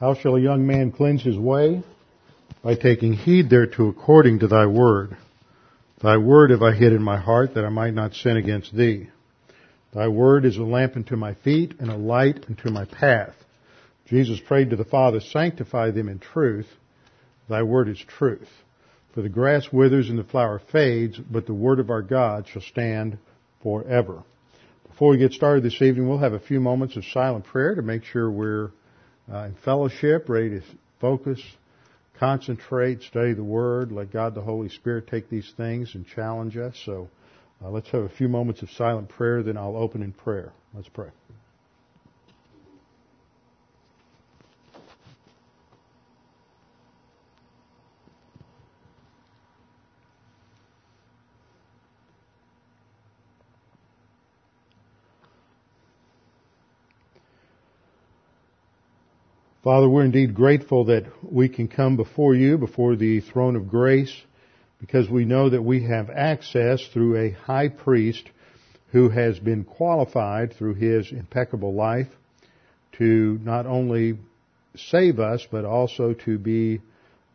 How shall a young man cleanse his way? By taking heed thereto according to thy word. Thy word have I hid in my heart that I might not sin against thee. Thy word is a lamp unto my feet and a light unto my path. Jesus prayed to the Father, sanctify them in truth. Thy word is truth. For the grass withers and the flower fades, but the word of our God shall stand forever. Before we get started this evening, we'll have a few moments of silent prayer to make sure we're uh, in fellowship, ready to focus, concentrate, study the Word, let God the Holy Spirit take these things and challenge us. So uh, let's have a few moments of silent prayer, then I'll open in prayer. Let's pray. Father, we're indeed grateful that we can come before you, before the throne of grace, because we know that we have access through a high priest who has been qualified through his impeccable life to not only save us, but also to be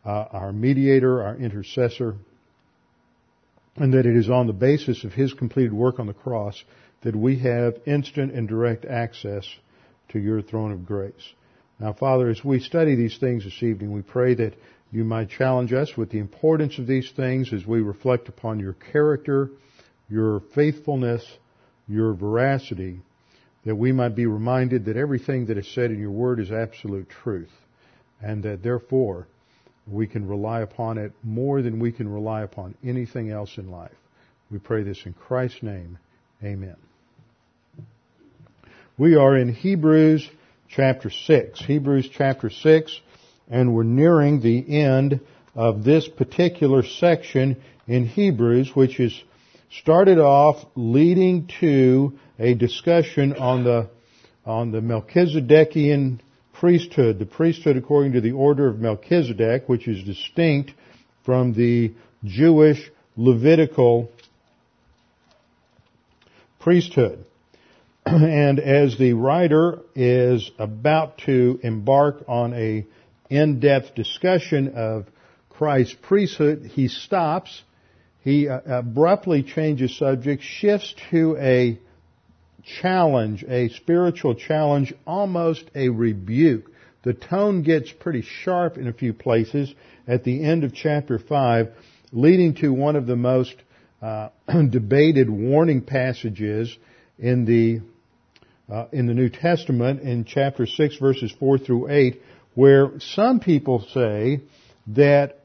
uh, our mediator, our intercessor, and that it is on the basis of his completed work on the cross that we have instant and direct access to your throne of grace. Now, Father, as we study these things this evening, we pray that you might challenge us with the importance of these things as we reflect upon your character, your faithfulness, your veracity, that we might be reminded that everything that is said in your word is absolute truth, and that therefore we can rely upon it more than we can rely upon anything else in life. We pray this in Christ's name. Amen. We are in Hebrews chapter 6. Hebrews chapter 6, and we're nearing the end of this particular section in Hebrews, which is started off leading to a discussion on the, on the Melchizedekian priesthood, the priesthood according to the order of Melchizedek, which is distinct from the Jewish Levitical priesthood. and as the writer is about to embark on a in-depth discussion of Christ's priesthood, he stops, he uh, abruptly changes subject, shifts to a challenge, a spiritual challenge, almost a rebuke. The tone gets pretty sharp in a few places at the end of chapter 5, leading to one of the most uh, debated warning passages in the uh, in the New Testament in chapter 6 verses 4 through 8 where some people say that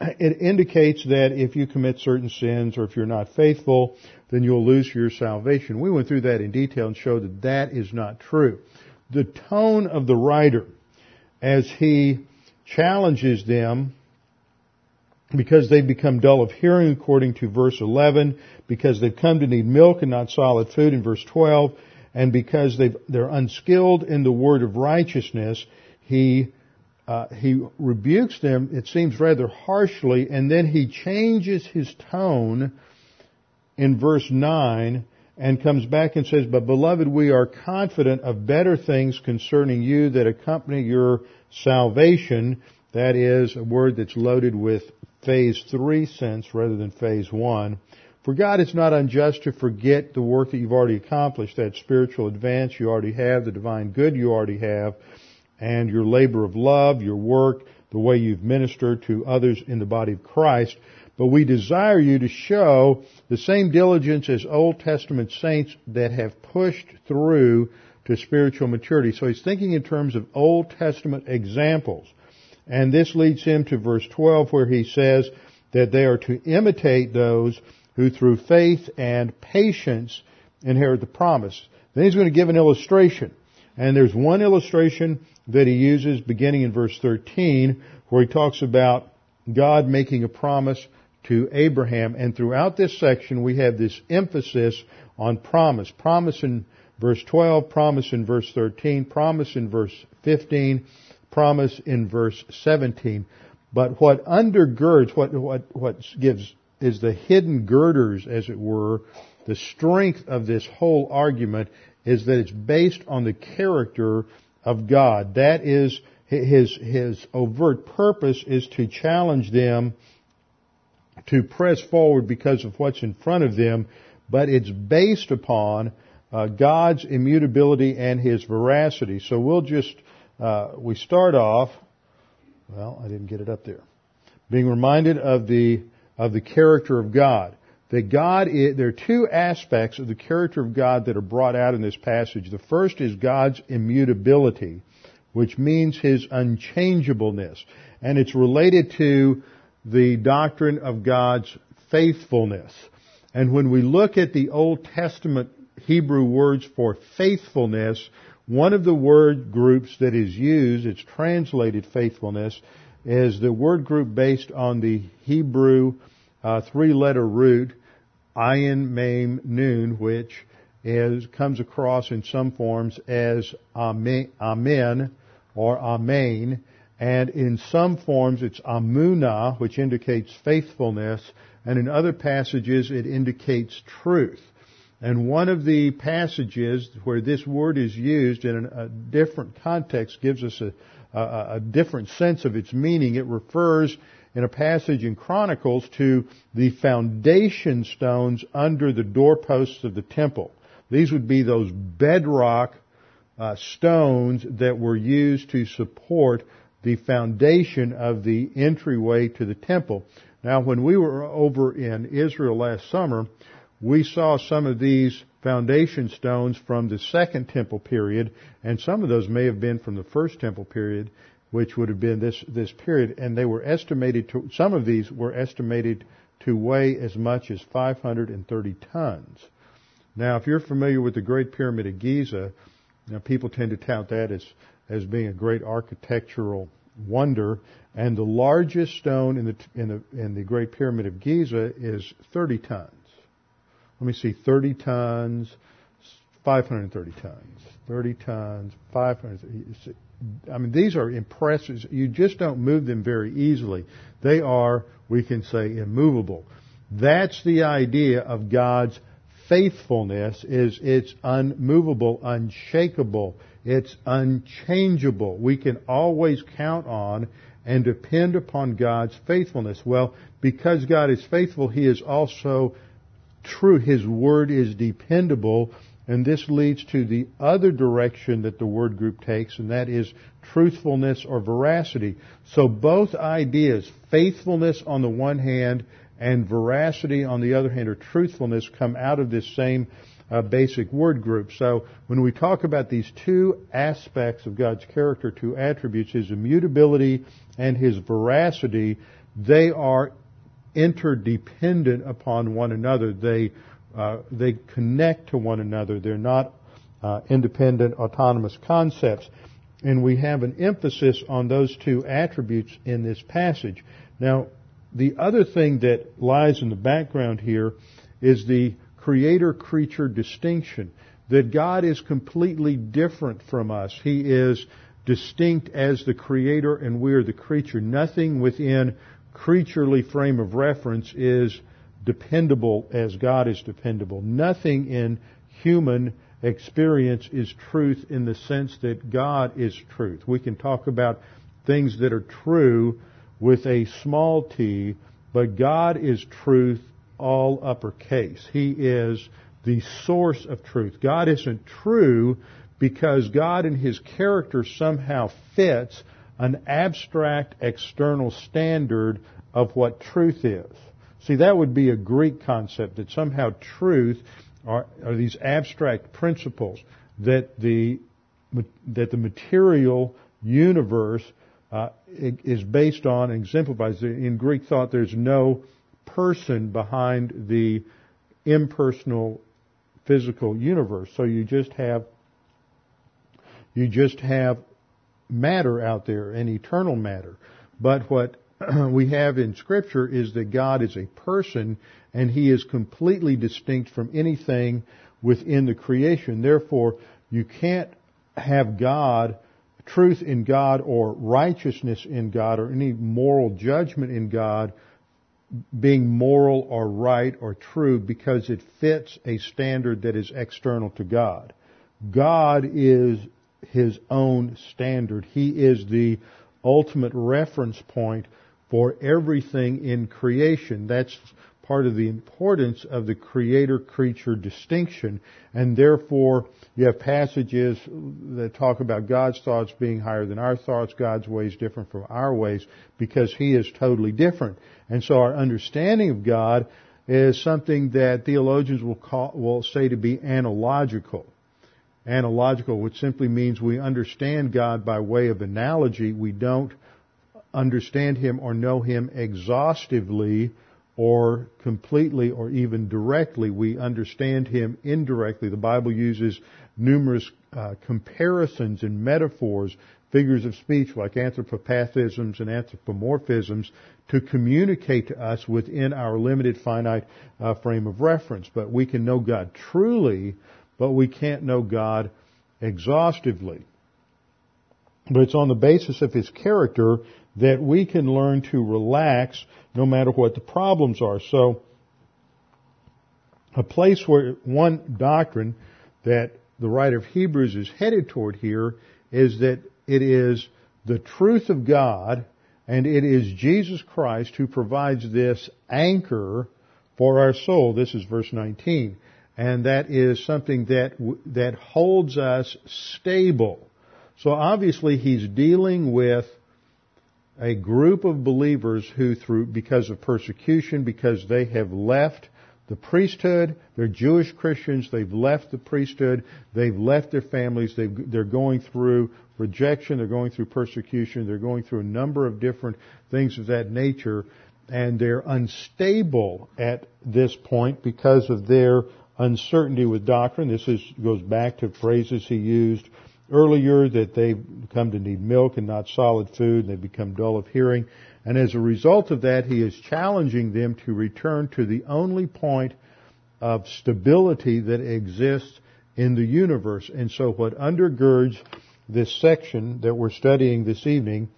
it indicates that if you commit certain sins or if you're not faithful, then you'll lose your salvation. We went through that in detail and showed that that is not true. The tone of the writer as he challenges them because they've become dull of hearing according to verse 11, because they've come to need milk and not solid food in verse 12, and because they are unskilled in the word of righteousness, he uh, he rebukes them. It seems rather harshly, and then he changes his tone in verse nine and comes back and says, "But beloved, we are confident of better things concerning you that accompany your salvation." That is a word that's loaded with phase three sense rather than phase one. For God is not unjust to forget the work that you've already accomplished, that spiritual advance you already have, the divine good you already have, and your labor of love, your work, the way you've ministered to others in the body of Christ. But we desire you to show the same diligence as Old Testament saints that have pushed through to spiritual maturity. So he's thinking in terms of Old Testament examples. And this leads him to verse 12 where he says that they are to imitate those who through faith and patience inherit the promise. Then he's going to give an illustration. And there's one illustration that he uses beginning in verse 13 where he talks about God making a promise to Abraham. And throughout this section we have this emphasis on promise. Promise in verse 12, promise in verse 13, promise in verse 15, promise in verse 17. But what undergirds, what, what, what gives, is the hidden girders, as it were, the strength of this whole argument is that it's based on the character of God. That is, his, his overt purpose is to challenge them to press forward because of what's in front of them, but it's based upon uh, God's immutability and His veracity. So we'll just, uh, we start off, well, I didn't get it up there, being reminded of the, of the character of God. That God is, there are two aspects of the character of God that are brought out in this passage. The first is God's immutability, which means His unchangeableness. And it's related to the doctrine of God's faithfulness. And when we look at the Old Testament Hebrew words for faithfulness, one of the word groups that is used, it's translated faithfulness, is the word group based on the Hebrew uh, three-letter root ayin mem nun, which is comes across in some forms as amen, or amen, and in some forms it's amuna, which indicates faithfulness, and in other passages it indicates truth. And one of the passages where this word is used in a different context gives us a, a, a different sense of its meaning. It refers in a passage in Chronicles to the foundation stones under the doorposts of the temple. These would be those bedrock uh, stones that were used to support the foundation of the entryway to the temple. Now, when we were over in Israel last summer, we saw some of these foundation stones from the second temple period, and some of those may have been from the first temple period, which would have been this, this period, and they were estimated to, some of these were estimated to weigh as much as 530 tons. Now, if you're familiar with the Great Pyramid of Giza, now people tend to tout that as, as being a great architectural wonder, and the largest stone in the, in the, in the Great Pyramid of Giza is 30 tons. Let me see, 30 tons, 530 tons, 30 tons, 500. I mean, these are impressive. You just don't move them very easily. They are, we can say, immovable. That's the idea of God's faithfulness is it's unmovable, unshakable, it's unchangeable. We can always count on and depend upon God's faithfulness. Well, because God is faithful, He is also true. His word is dependable and this leads to the other direction that the word group takes, and that is truthfulness or veracity. So both ideas, faithfulness on the one hand and veracity on the other hand, or truthfulness, come out of this same uh, basic word group. So when we talk about these two aspects of God's character, two attributes, His immutability and His veracity, they are interdependent upon one another. They uh, they connect to one another. They're not uh, independent, autonomous concepts. And we have an emphasis on those two attributes in this passage. Now, the other thing that lies in the background here is the creator-creature distinction. That God is completely different from us. He is distinct as the creator and we are the creature. Nothing within creaturely frame of reference is dependable as God is dependable. Nothing in human experience is truth in the sense that God is truth. We can talk about things that are true with a small t, but God is truth all uppercase. He is the source of truth. God isn't true because God in His character somehow fits an abstract external standard of what truth is. See, that would be a Greek concept that somehow truth are, are these abstract principles that the that the material universe uh, is based on and exemplifies. In Greek thought, there's no person behind the impersonal physical universe. So you just have you just have matter out there, an eternal matter. But what we have in scripture is that God is a person and he is completely distinct from anything within the creation. Therefore, you can't have God, truth in God or righteousness in God or any moral judgment in God being moral or right or true because it fits a standard that is external to God. God is his own standard. He is the ultimate reference point for everything in creation. That's part of the importance of the creator-creature distinction. And therefore, you have passages that talk about God's thoughts being higher than our thoughts, God's ways different from our ways, because He is totally different. And so our understanding of God is something that theologians will call, will say to be analogical. Analogical, which simply means we understand God by way of analogy. We don't understand Him or know Him exhaustively or completely or even directly. We understand him indirectly. The Bible uses numerous uh, comparisons and metaphors, figures of speech like anthropopathisms and anthropomorphisms to communicate to us within our limited finite uh, frame of reference. But we can know God truly, but we can't know God exhaustively. But it's on the basis of His character that we can learn to relax no matter what the problems are. So, a place where one doctrine that the writer of Hebrews is headed toward here is that it is the truth of God and it is Jesus Christ who provides this anchor for our soul. This is verse 19. And that is something that, that holds us stable. So obviously he's dealing with a group of believers who through, because of persecution, because they have left the priesthood, they're Jewish Christians, they've left the priesthood, they've left their families, they are going through rejection, they're going through persecution, they're going through a number of different things of that nature, and they're unstable at this point because of their uncertainty with doctrine. This is, goes back to phrases he used earlier that they come to need milk and not solid food, and they become dull of hearing. And as a result of that, he is challenging them to return to the only point of stability that exists in the universe. And so what undergirds this section that we're studying this evening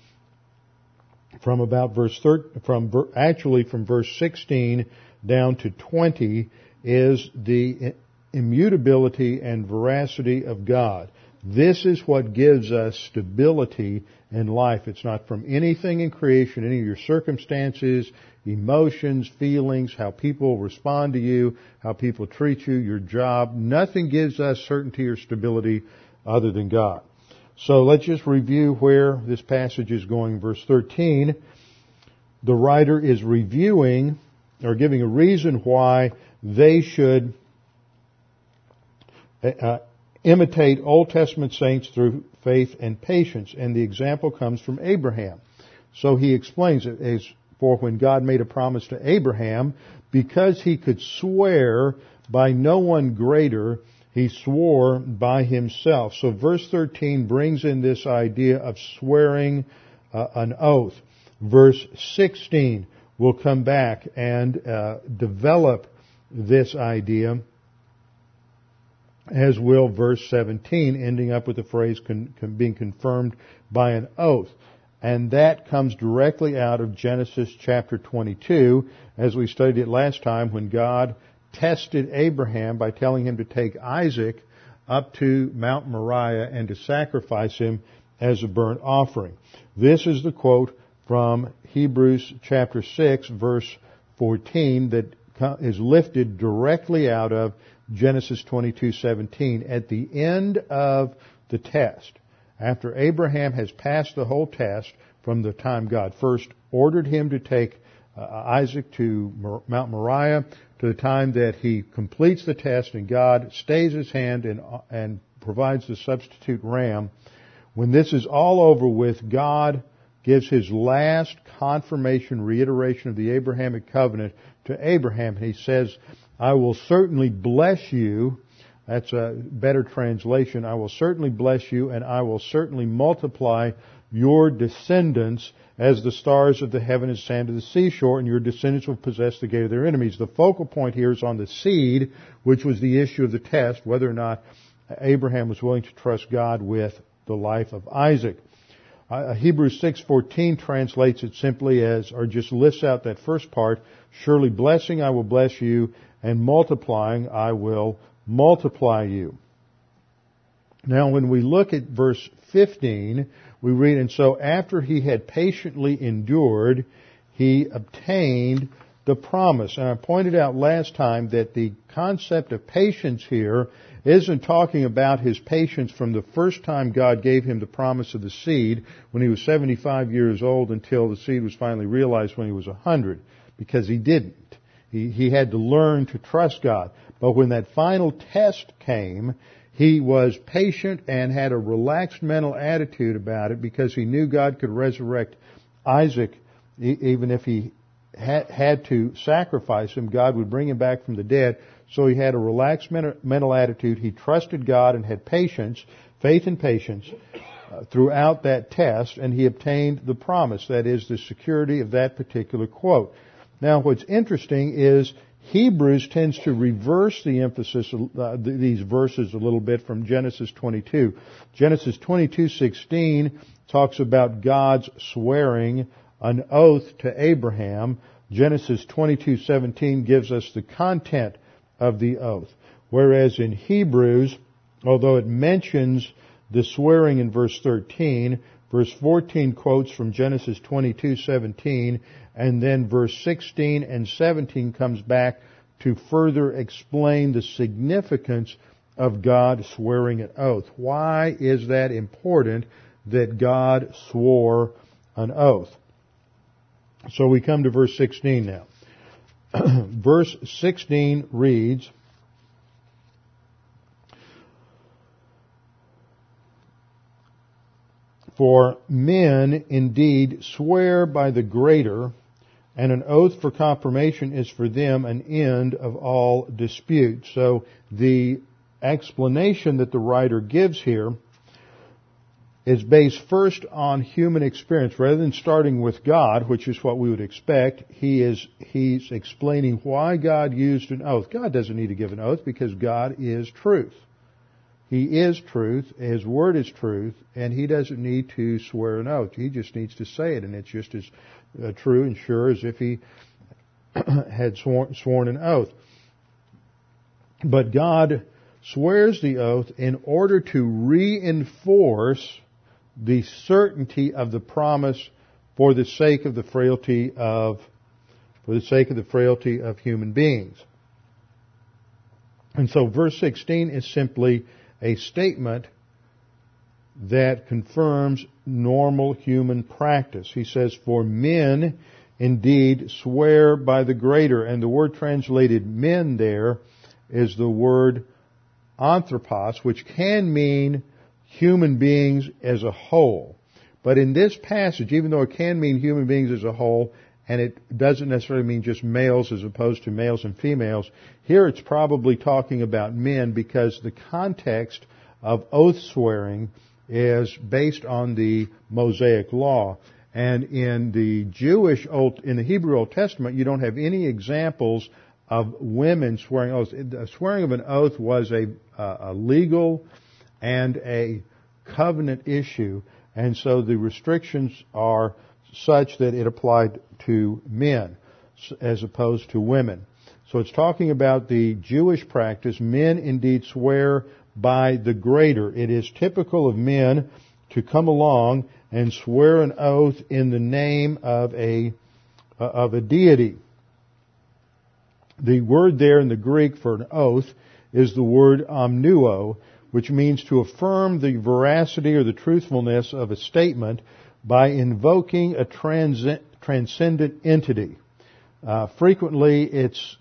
from about verse 13, from actually from verse 16 down to 20 is the immutability and veracity of God. This is what gives us stability in life. It's not from anything in creation, any of your circumstances, emotions, feelings, how people respond to you, how people treat you, your job. Nothing gives us certainty or stability other than God. So let's just review where this passage is going. Verse 13, the writer is reviewing or giving a reason why they should uh, imitate Old Testament saints through faith and patience. And the example comes from Abraham. So he explains it as for when God made a promise to Abraham, because he could swear by no one greater, he swore by himself. So verse 13 brings in this idea of swearing uh, an oath. Verse 16 will come back and uh, develop this idea as will verse 17, ending up with the phrase con, con, being confirmed by an oath. And that comes directly out of Genesis chapter 22, as we studied it last time, when God tested Abraham by telling him to take Isaac up to Mount Moriah and to sacrifice him as a burnt offering. This is the quote from Hebrews chapter 6 verse 14 that is lifted directly out of Genesis 22:17 at the end of the test after Abraham has passed the whole test from the time God first ordered him to take uh, Isaac to Mount Moriah to the time that he completes the test and God stays his hand and, and provides the substitute ram. When this is all over with, God gives his last confirmation, reiteration of the Abrahamic covenant to Abraham. And he says, I will certainly bless you. That's a better translation. I will certainly bless you and I will certainly multiply your descendants as the stars of the heaven and sand of the seashore, and your descendants will possess the gate of their enemies. The focal point here is on the seed, which was the issue of the test, whether or not Abraham was willing to trust God with the life of Isaac. Uh, Hebrews 6:14 translates it simply as, or just lifts out that first part. Surely blessing I will bless you, and multiplying I will multiply you. Now, when we look at verse 15, we read, and so after he had patiently endured, he obtained the promise. And I pointed out last time that the concept of patience here isn't talking about his patience from the first time God gave him the promise of the seed when he was 75 years old until the seed was finally realized when he was 100, because he didn't. He, he had to learn to trust God. But when that final test came, he was patient and had a relaxed mental attitude about it because he knew God could resurrect Isaac even if he had to sacrifice him, God would bring him back from the dead. So he had a relaxed mental attitude. He trusted God and had patience, faith and patience uh, throughout that test, and he obtained the promise. That is the security of that particular quote. Now, what's interesting is Hebrews tends to reverse the emphasis, uh, these verses a little bit from Genesis 22. Genesis 22:16 talks about God's swearing an oath to Abraham. Genesis 22:17 gives us the content of the oath. Whereas in Hebrews, although it mentions the swearing in verse 13, verse 14 quotes from Genesis 22:17 and then verse 16 and 17 comes back to further explain the significance of God swearing an oath. Why is that important that God swore an oath? So we come to verse 16 now. verse 16 reads, For men indeed swear by the greater, and an oath for confirmation is for them an end of all dispute. So the explanation that the writer gives here is based first on human experience. Rather than starting with God, which is what we would expect, he is, he's explaining why God used an oath. God doesn't need to give an oath because God is truth. He is truth, His word is truth, and He doesn't need to swear an oath. He just needs to say it, and it's just as uh, true and sure as if He had sworn, sworn an oath. But God swears the oath in order to reinforce the certainty of the promise for the sake of the frailty of for the sake of the frailty of human beings. And so verse 16 is simply a statement that confirms normal human practice. He says, for men indeed swear by the greater, and the word translated men there is the word anthropos, which can mean human beings as a whole. But in this passage, even though it can mean human beings as a whole, and it doesn't necessarily mean just males as opposed to males and females, here it's probably talking about men because the context of oath swearing is based on the Mosaic law. And in the Jewish Old, in the Hebrew Old Testament, you don't have any examples of women swearing oaths. The swearing of an oath was a, uh, a legal and a covenant issue, and so the restrictions are such that it applied to men as opposed to women. So it's talking about the Jewish practice. Men indeed swear by the greater. It is typical of men to come along and swear an oath in the name of a, uh, of a deity. The word there in the Greek for an oath is the word omnuo, which means to affirm the veracity or the truthfulness of a statement by invoking a transcendent entity. Uh, frequently, it's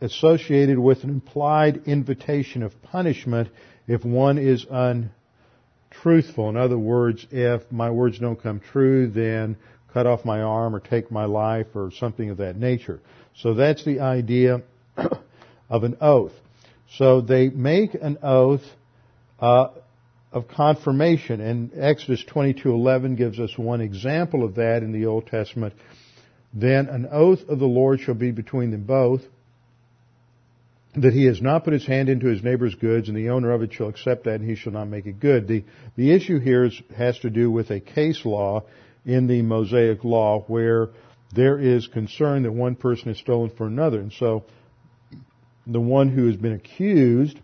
associated with an implied invitation of punishment if one is untruthful. In other words, if my words don't come true, then cut off my arm or take my life or something of that nature. So that's the idea of an oath. So they make an oath uh, of confirmation, and Exodus 22:11 gives us one example of that in the Old Testament. Then an oath of the Lord shall be between them both, that he has not put his hand into his neighbor's goods, and the owner of it shall accept that, and he shall not make it good. The the issue here is, has to do with a case law in the Mosaic Law where there is concern that one person has stolen for another, and so the one who has been accused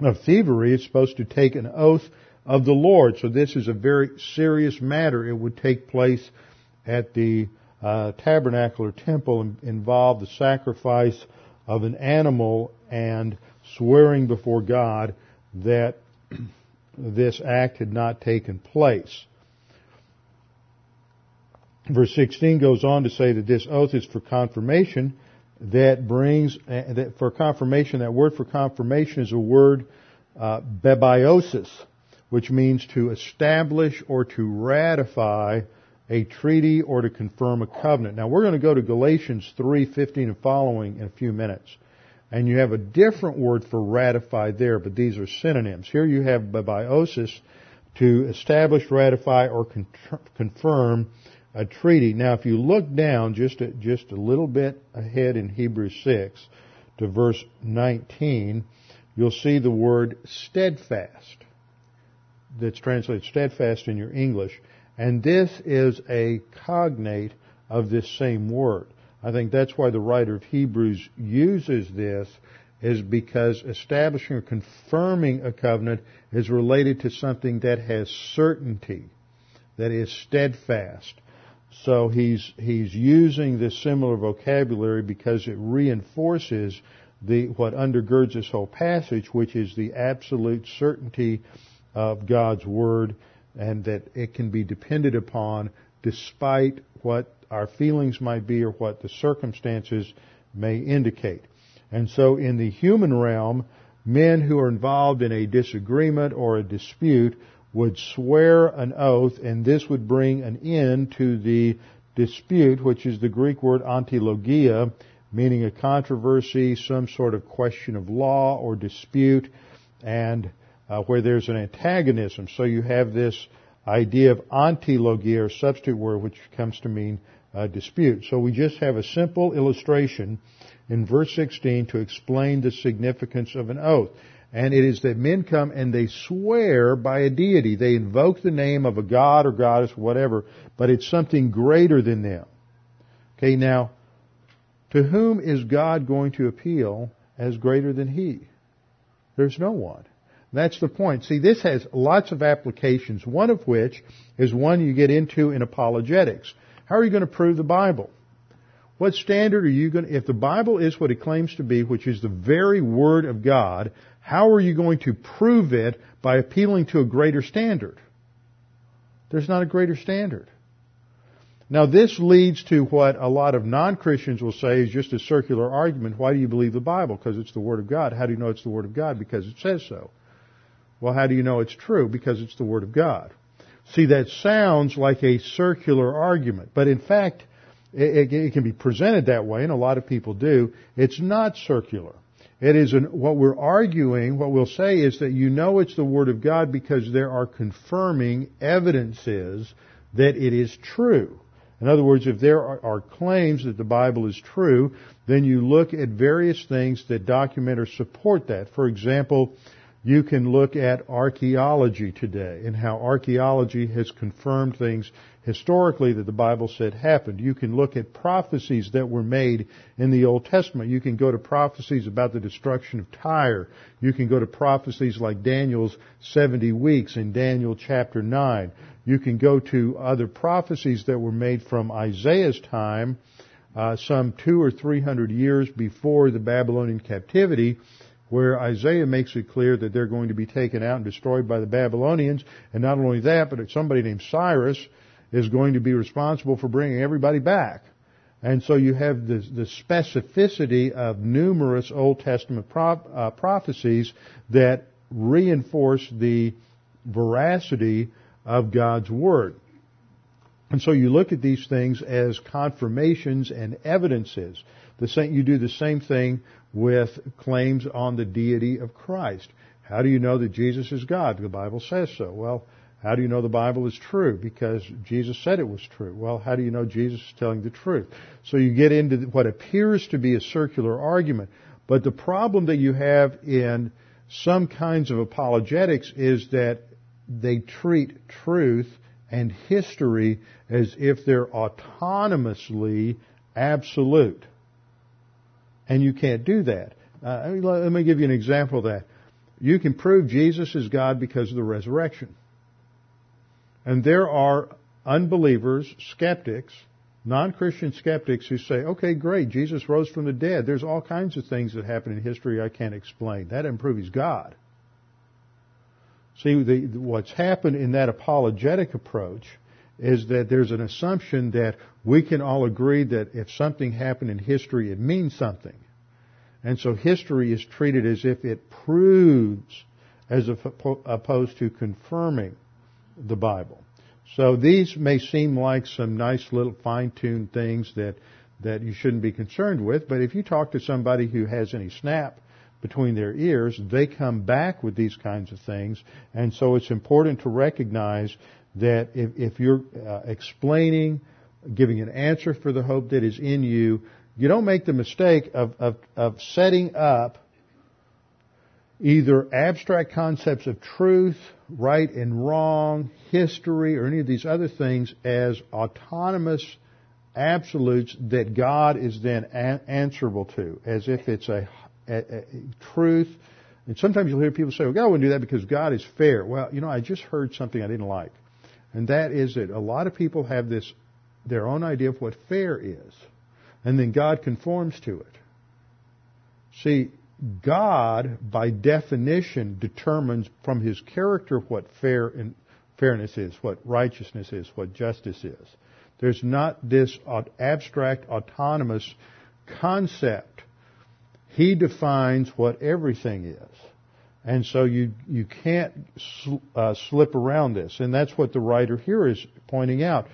of thievery is supposed to take an oath of the Lord. So this is a very serious matter. It would take place at the uh, tabernacle or temple and involve the sacrifice of an animal and swearing before God that this act had not taken place. Verse 16 goes on to say that this oath is for confirmation that brings uh, that for confirmation. That word for confirmation is a word uh, bebaiosis, which means to establish or to ratify a treaty or to confirm a covenant. Now we're going to go to Galatians 3:15 and following in a few minutes. And you have a different word for ratify there, but these are synonyms. Here you have bebaiosis to establish, ratify, or con- confirm a treaty. Now, if you look down just a, just a little bit ahead in Hebrews 6 to verse 19, you'll see the word steadfast. That's translated steadfast in your English. And this is a cognate of this same word. I think that's why the writer of Hebrews uses this is because establishing or confirming a covenant is related to something that has certainty, that is steadfast. So he's, he's using this similar vocabulary because it reinforces the, what undergirds this whole passage, which is the absolute certainty of God's Word and that it can be depended upon despite what our feelings might be or what the circumstances may indicate. And so in the human realm, men who are involved in a disagreement or a dispute would swear an oath, and this would bring an end to the dispute, which is the Greek word antilogia, meaning a controversy, some sort of question of law or dispute, and uh, where there's an antagonism. So you have this idea of antilogia or substitute word, which comes to mean uh, dispute. So we just have a simple illustration in verse 16 to explain the significance of an oath. And it is that men come and they swear by a deity. They invoke the name of a god or goddess, whatever, but it's something greater than them. Okay, now, to whom is God going to appeal as greater than He? There's no one. That's the point. See, this has lots of applications, one of which is one you get into in apologetics. How are you going to prove the Bible? What standard are you going to, if the Bible is what it claims to be, which is the very Word of God, how are you going to prove it by appealing to a greater standard? There's not a greater standard. Now this leads to what a lot of non-Christians will say is just a circular argument. Why do you believe the Bible? Because it's the Word of God. How do you know it's the Word of God? Because it says so. Well, how do you know it's true? Because it's the Word of God. See, that sounds like a circular argument, but in fact, it, it, can be presented that way, and a lot of people do. It's not circular. It is an, what we're arguing, what we'll say is that you know it's the Word of God because there are confirming evidences that it is true. In other words, if there are, claims that the Bible is true, then you look at various things that document or support that. For example, you can look at archaeology today and how archaeology has confirmed things historically that the Bible said happened. You can look at prophecies that were made in the Old Testament. You can go to prophecies about the destruction of Tyre. You can go to prophecies like Daniel's 70 weeks in Daniel chapter 9. You can go to other prophecies that were made from Isaiah's time, uh, some two or three hundred years before the Babylonian captivity, where Isaiah makes it clear that they're going to be taken out and destroyed by the Babylonians. And not only that, but somebody named Cyrus is going to be responsible for bringing everybody back. And so you have the, the specificity of numerous Old Testament pro, uh, prophecies that reinforce the veracity of God's Word. And so you look at these things as confirmations and evidences. The same, you do the same thing with claims on the deity of Christ. How do you know that Jesus is God? The Bible says so. Well, how do you know the Bible is true? Because Jesus said it was true. Well, how do you know Jesus is telling the truth? So you get into what appears to be a circular argument. But the problem that you have in some kinds of apologetics is that they treat truth and history as if they're autonomously absolute. And you can't do that. Uh, let me give you an example of that. You can prove Jesus is God because of the resurrection. And there are unbelievers, skeptics, non-Christian skeptics who say, okay, great, Jesus rose from the dead. There's all kinds of things that happen in history I can't explain. That doesn't prove he's God. See, the, what's happened in that apologetic approach is that there's an assumption that we can all agree that if something happened in history, it means something. And so history is treated as if it proves as opposed to confirming the Bible. So these may seem like some nice little fine-tuned things that, that you shouldn't be concerned with, but if you talk to somebody who has any snap between their ears, they come back with these kinds of things, and so it's important to recognize that if, if you're uh, explaining, giving an answer for the hope that is in you, you don't make the mistake of, of, of setting up either abstract concepts of truth, right and wrong, history, or any of these other things as autonomous absolutes that God is then a- answerable to, as if it's a, a, a, truth. And sometimes you'll hear people say, well, God wouldn't do that because God is fair. Well, you know, I just heard something I didn't like. And that is that a lot of people have this, their own idea of what fair is. And then God conforms to it. See, God, by definition, determines from his character what fair and fairness is, what righteousness is, what justice is. There's not this abstract, autonomous concept. He defines what everything is. And so you, you can't sl- uh, slip around this. And that's what the writer here is pointing out.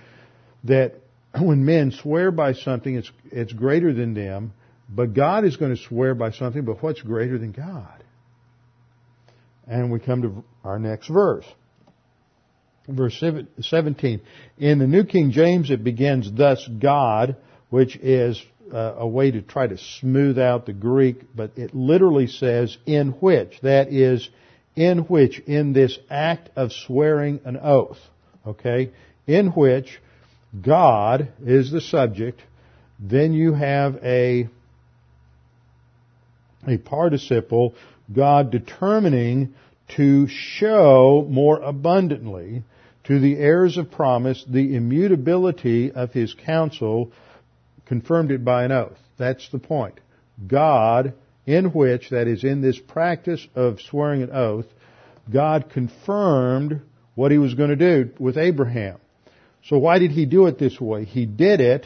That when men swear by something, it's, it's greater than them, but God is going to swear by something, but what's greater than God? And we come to our next verse. Verse 17. In the New King James it begins, thus God, which is uh, a way to try to smooth out the Greek, but it literally says, in which. That is, in which, in this act of swearing an oath. Okay? In which God is the subject. Then you have a a participle, God determining to show more abundantly to the heirs of promise the immutability of his counsel, confirmed it by an oath. That's the point. God, in which, that is, in this practice of swearing an oath, God confirmed what he was going to do with Abraham. So why did he do it this way? He did it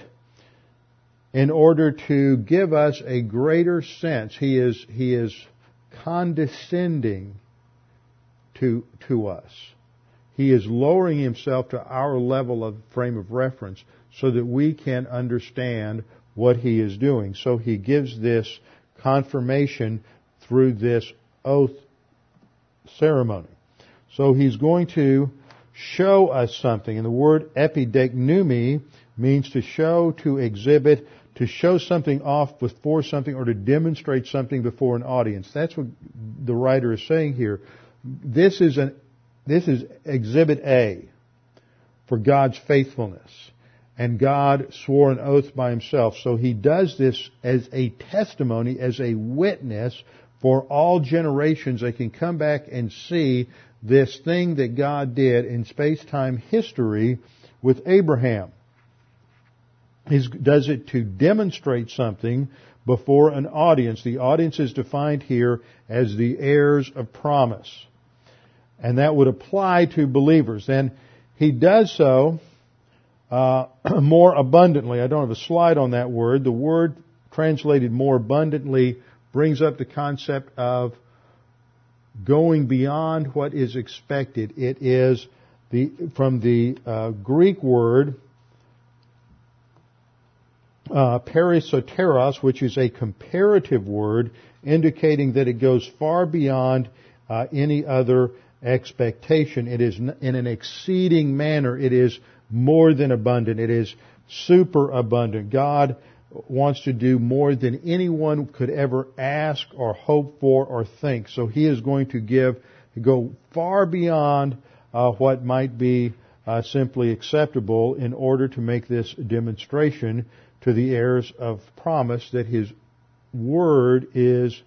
in order to give us a greater sense. He is, he is condescending to, to us. He is lowering himself to our level of frame of reference so that we can understand what he is doing. So he gives this confirmation through this oath ceremony. So he's going to show us something. And the word epideiknumi means to show, to exhibit, to show something off before something or to demonstrate something before an audience. That's what the writer is saying here. This is an, this is exhibit A for God's faithfulness. And God swore an oath by himself. So he does this as a testimony, as a witness for all generations. They can come back and see this thing that God did in space-time history with Abraham. He does it to demonstrate something before an audience. The audience is defined here as the heirs of promise. And that would apply to believers. And he does so uh, more abundantly. I don't have a slide on that word. The word translated more abundantly brings up the concept of going beyond what is expected. It is the, from the uh, Greek word uh, perisoteros, which is a comparative word indicating that it goes far beyond uh, any other expectation. It is in an exceeding manner. It is more than abundant. It is super abundant. God wants to do more than anyone could ever ask or hope for or think. So He is going to give, go far beyond uh, what might be uh, simply acceptable in order to make this demonstration to the heirs of promise that His word is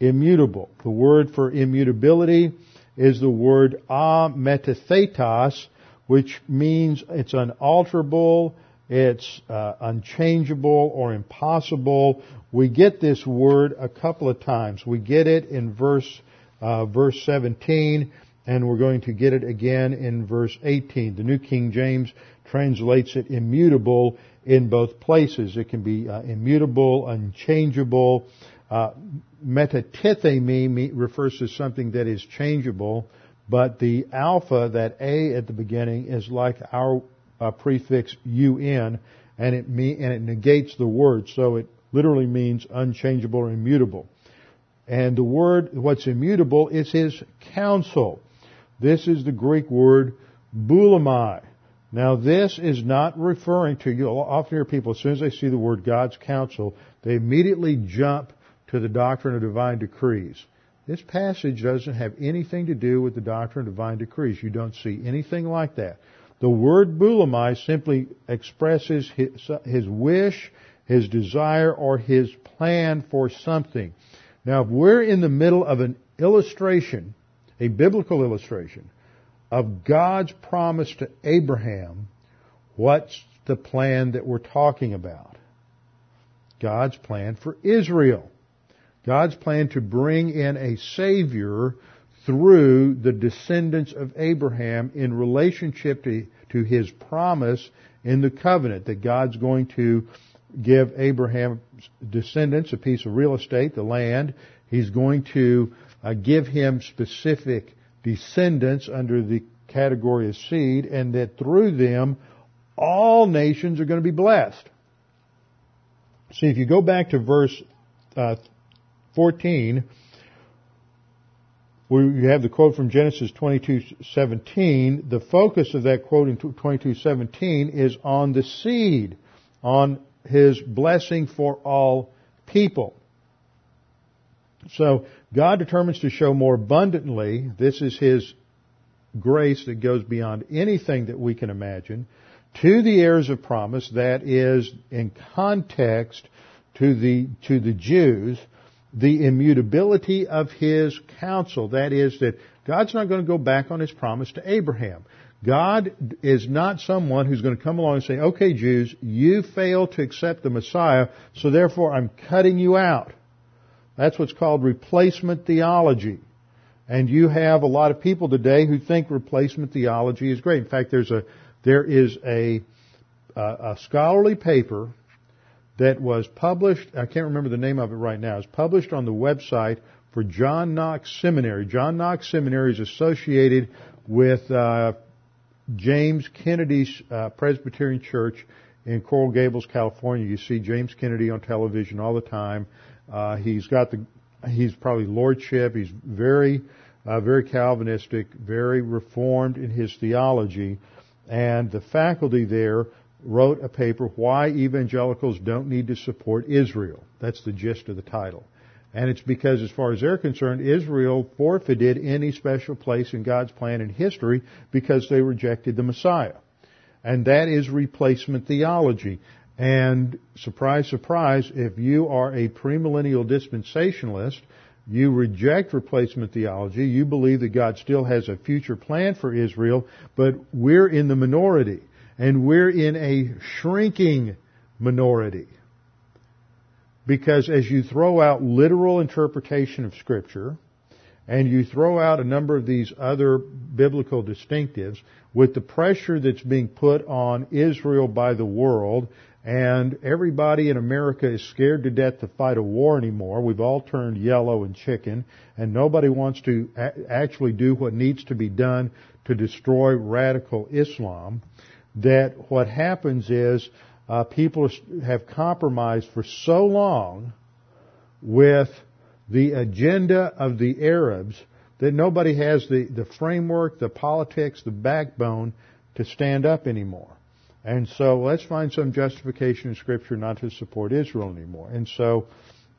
immutable. The word for immutability is the word ametathetos, which means it's unalterable, it's uh, unchangeable or impossible. We get this word a couple of times. We get it in verse uh, verse 17, and we're going to get it again in verse 18. The New King James translates it immutable in both places. It can be uh, immutable, unchangeable. Uh, metatithemi refers to something that is changeable, but the alpha, that A at the beginning, is like our uh, prefix un, and it me- and it negates the word, so it literally means unchangeable or immutable. And the word, what's immutable, is his counsel. This is the Greek word boulomai. Now this is not referring to, you often hear people, as soon as they see the word God's counsel, they immediately jump to the doctrine of divine decrees. This passage doesn't have anything to do with the doctrine of divine decrees. You don't see anything like that. The word boulomai simply expresses his, his wish, his desire, or his plan for something. Now, if we're in the middle of an illustration, a biblical illustration, of God's promise to Abraham, what's the plan that we're talking about? God's plan for Israel. God's plan to bring in a Savior through the descendants of Abraham in relationship to, to his promise in the covenant that God's going to give Abraham's descendants a piece of real estate, the land. He's going to uh, give him specific descendants under the category of seed, and that through them all nations are going to be blessed. See, if you go back to verse uh, 14, we have the quote from Genesis 22:17. The focus of that quote in 22:17 is on the seed, on his blessing for all people. So God determines to show more abundantly. This is his grace that goes beyond anything that we can imagine to the heirs of promise that is in context to the to the Jews the immutability of his counsel. That is, that God's not going to go back on his promise to Abraham. God is not someone who's going to come along and say, okay, Jews, you failed to accept the Messiah, so therefore I'm cutting you out. That's what's called replacement theology. And you have a lot of people today who think replacement theology is great. In fact, there's a, there is a, a, a scholarly paper that was published, I can't remember the name of it right now, it's published on the website for John Knox Seminary. John Knox Seminary is associated with uh, James Kennedy's uh, Presbyterian Church in Coral Gables, California. You see James Kennedy on television all the time. Uh, he's got the, he's probably lordship. He's very, uh, very Calvinistic, very reformed in his theology, and the faculty there wrote a paper, Why Evangelicals Don't Need to Support Israel. That's the gist of the title. And it's because, as far as they're concerned, Israel forfeited any special place in God's plan in history because they rejected the Messiah. And that is replacement theology. And surprise, surprise, if you are a premillennial dispensationalist, you reject replacement theology. You believe that God still has a future plan for Israel, but we're in the minority and we're in a shrinking minority. Because as you throw out literal interpretation of scripture, and you throw out a number of these other biblical distinctives, with the pressure that's being put on Israel by the world, and everybody in America is scared to death to fight a war anymore. We've all turned yellow and chicken, and nobody wants to actually do what needs to be done to destroy radical Islam that what happens is uh, people have compromised for so long with the agenda of the Arabs that nobody has the, the framework, the politics, the backbone to stand up anymore. And so let's find some justification in Scripture not to support Israel anymore. And so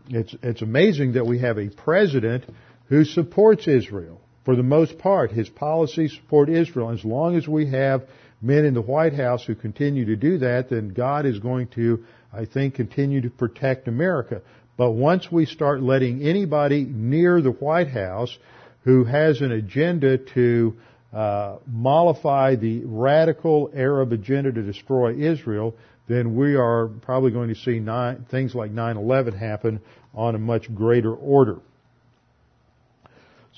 it's, it's amazing that we have a president who supports Israel. For the most part, his policies support Israel. As long as we have men in the White House who continue to do that, then God is going to, I think, continue to protect America. But once we start letting anybody near the White House who has an agenda to uh, mollify the radical Arab agenda to destroy Israel, then we are probably going to see nine, things like 9/11 happen on a much greater order.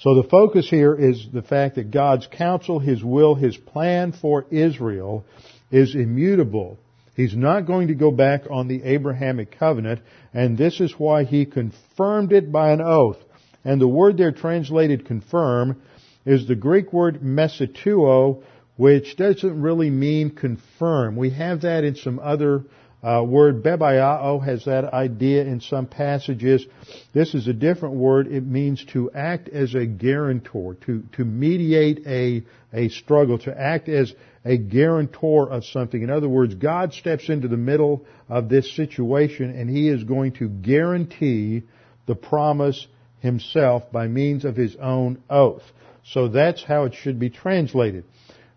So the focus here is the fact that God's counsel, His will, His plan for Israel is immutable. He's not going to go back on the Abrahamic covenant, and this is why He confirmed it by an oath. And the word there translated confirm is the Greek word mesiteuo, which doesn't really mean confirm. We have that in some other uh, word bebaioo has that idea in some passages. This is a different word. It means to act as a guarantor, to, to mediate a, a struggle, to act as a guarantor of something. In other words, God steps into the middle of this situation and He is going to guarantee the promise Himself by means of His own oath. So that's how it should be translated.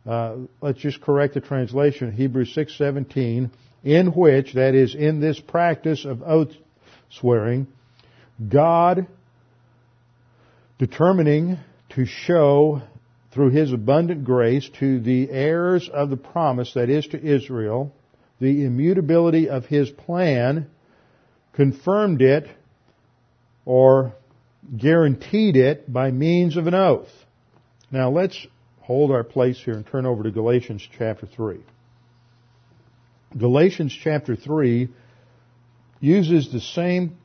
Uh, let's just correct the translation. Hebrews 6:17 in which, that is, in this practice of oath swearing, God determining to show through His abundant grace to the heirs of the promise, that is to Israel, the immutability of His plan, confirmed it or guaranteed it by means of an oath. Now let's hold our place here and turn over to Galatians chapter 3. Galatians chapter 3 uses the same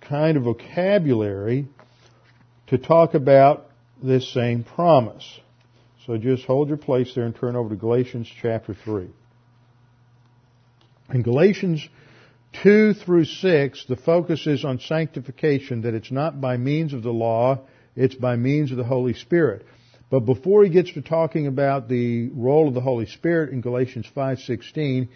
kind of vocabulary to talk about this same promise. So just hold your place there and turn over to Galatians chapter 3. In Galatians 2 through 6, the focus is on sanctification, that it's not by means of the law, it's by means of the Holy Spirit. But before he gets to talking about the role of the Holy Spirit in Galatians 5:16,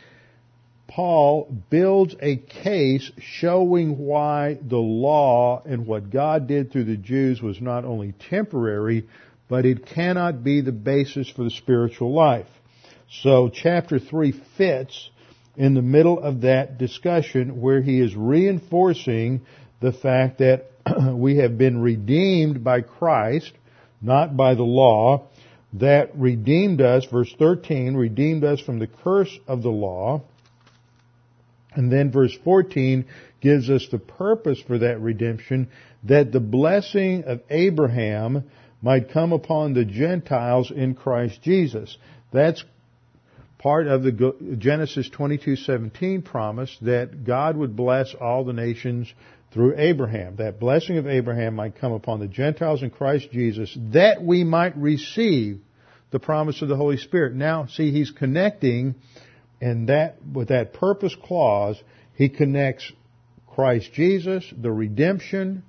Paul builds a case showing why the law and what God did through the Jews was not only temporary, but it cannot be the basis for the spiritual life. So chapter 3 fits in the middle of that discussion where he is reinforcing the fact that we have been redeemed by Christ not by the law, that redeemed us, verse 13, redeemed us from the curse of the law. And then verse 14 gives us the purpose for that redemption, that the blessing of Abraham might come upon the Gentiles in Christ Jesus. That's part of the Genesis 22:17 promise that God would bless all the nations through Abraham. That blessing of Abraham might come upon the Gentiles in Christ Jesus that we might receive the promise of the Holy Spirit. Now, see, he's connecting and that, with that purpose clause, he connects Christ Jesus, the redemption,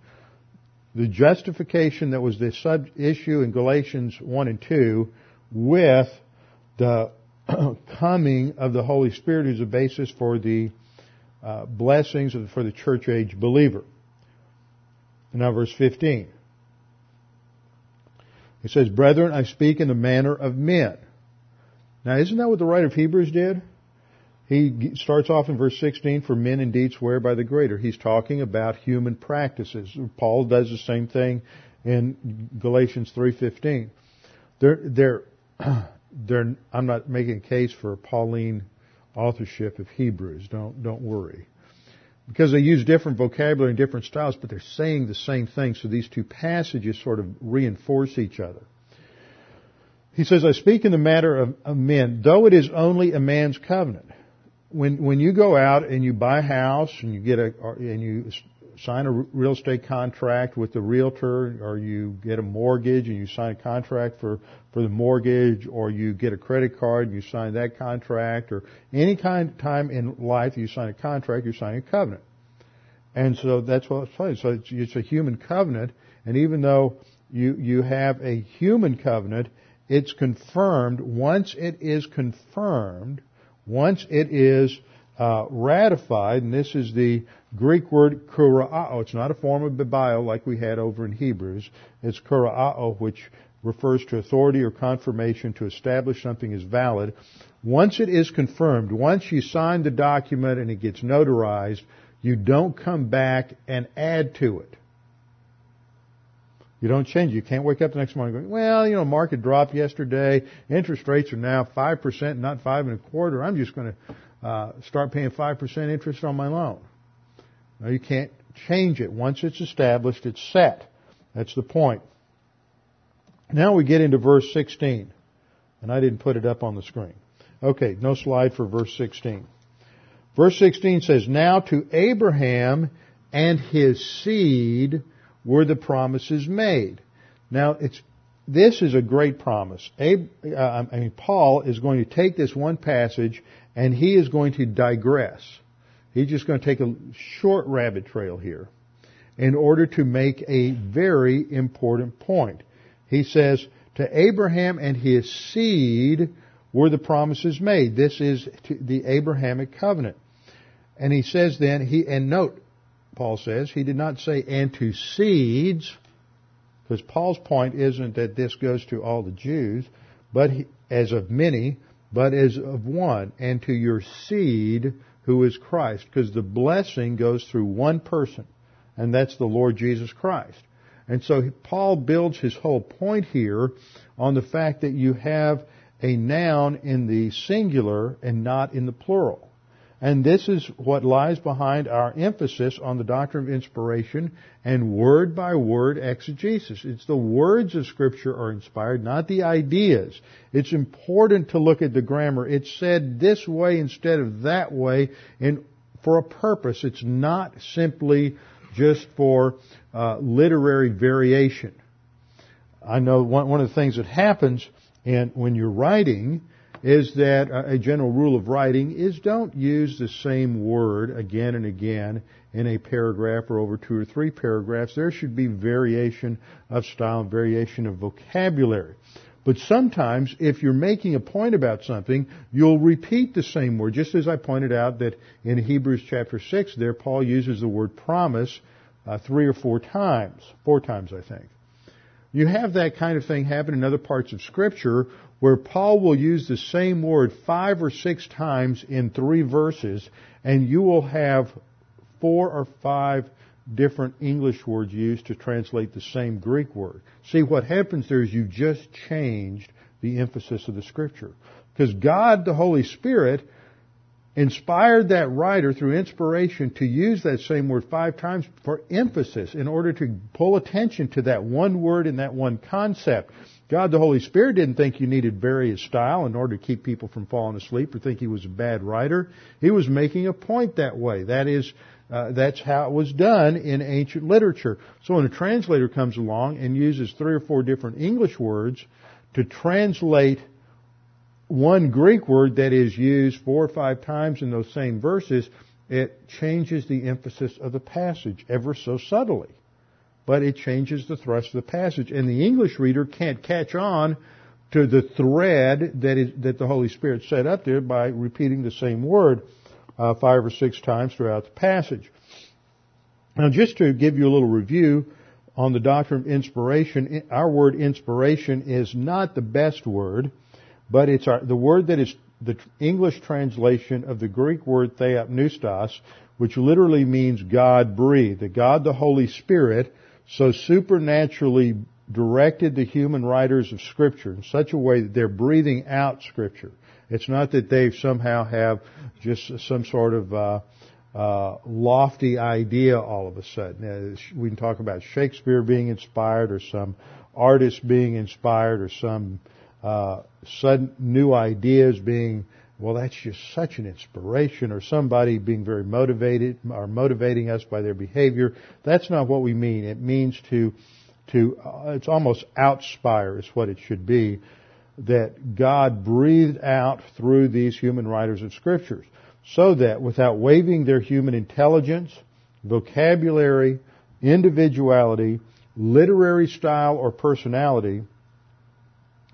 the justification that was the sub issue in Galatians 1 and 2 with the coming of the Holy Spirit as a basis for the uh, blessings for the church age believer. Now verse 15. It says, Brethren, I speak in the manner of men. Now isn't that what the writer of Hebrews did? He starts off in verse 16, for men indeed swear by the greater. He's talking about human practices. Paul does the same thing in Galatians 3.15. They're, they're, they're, I'm not making a case for Pauline authorship of Hebrews. Don't, don't worry. Because they use different vocabulary and different styles, but they're saying the same thing, so these two passages sort of reinforce each other. He says, I speak in the matter of, of men, though it is only a man's covenant. When, when you go out and you buy a house and you get a, and you sign a real estate contract with the realtor, or you get a mortgage and you sign a contract for, for the mortgage, or you get a credit card and you sign that contract, or any kind of time in life you sign a contract, you sign a covenant. And so that's what it's saying. So it's, it's a human covenant, and even though you, you have a human covenant, it's confirmed. Once it is confirmed, once it is uh, ratified, and this is the Greek word kuroo. It's not a form of bibio like we had over in Hebrews. It's kuroo, which refers to authority or confirmation to establish something is valid. Once it is confirmed, once you sign the document and it gets notarized, you don't come back and add to it. You don't change. You can't wake up the next morning going, well, you know, market dropped yesterday. Interest rates are now 5%, not 5 and a quarter. I'm just going to uh, start paying 5% interest on my loan. Now you can't change it. Once it's established, it's set. That's the point. Now we get into verse 16. And I didn't put it up on the screen. Okay, no slide for verse 16. Verse 16 says, Now to Abraham and his seed were the promises made. Now, it's, this is a great promise. Ab, uh, I mean, Paul is going to take this one passage and he is going to digress. He's just going to take a short rabbit trail here in order to make a very important point. He says, to Abraham and his seed were the promises made. This is the Abrahamic covenant. And he says then, he, and note, Paul says. He did not say, and to seeds, because Paul's point isn't that this goes to all the Jews, but he, as of many, but as of one, and to your seed who is Christ, because the blessing goes through one person, and that's the Lord Jesus Christ. And so Paul builds his whole point here on the fact that you have a noun in the singular and not in the plural. And this is what lies behind our emphasis on the doctrine of inspiration and word by word exegesis. It's the words of Scripture are inspired, not the ideas. It's important to look at the grammar. It's said this way instead of that way and for a purpose. It's not simply just for uh, literary variation. I know one, one of the things that happens and when you're writing is that a general rule of writing is don't use the same word again and again in a paragraph or over two or three paragraphs. There should be variation of style, variation of vocabulary. But sometimes, if you're making a point about something, you'll repeat the same word, just as I pointed out that in Hebrews chapter 6 there, Paul uses the word promise uh, three or four times. Four times, I think. You have that kind of thing happen in other parts of Scripture where Paul will use the same word five or six times in three verses, and you will have four or five different English words used to translate the same Greek word. See, what happens there is you just changed the emphasis of the scripture. Because God, the Holy Spirit, inspired that writer through inspiration to use that same word five times for emphasis in order to pull attention to that one word and that one concept. God the Holy Spirit didn't think you needed various style in order to keep people from falling asleep or think he was a bad writer. He was making a point that way. That is, uh, that's how it was done in ancient literature. So when a translator comes along and uses three or four different English words to translate one Greek word that is used four or five times in those same verses, it changes the emphasis of the passage ever so subtly but it changes the thrust of the passage. And the English reader can't catch on to the thread that is that the Holy Spirit set up there by repeating the same word uh, five or six times throughout the passage. Now, just to give you a little review on the doctrine of inspiration, our word inspiration is not the best word, but it's our, the word that is the English translation of the Greek word theopneustos, which literally means God breathed. The God, the Holy Spirit, so supernaturally directed the human writers of Scripture in such a way that they're breathing out Scripture. It's not that they somehow have just some sort of uh, uh, lofty idea all of a sudden. We can talk about Shakespeare being inspired, or some artist being inspired, or some uh, sudden new ideas being well, that's just such an inspiration or somebody being very motivated or motivating us by their behavior. That's not what we mean. It means to, to, uh, it's almost outspire is what it should be that God breathed out through these human writers of scriptures so that without waiving their human intelligence, vocabulary, individuality, literary style or personality,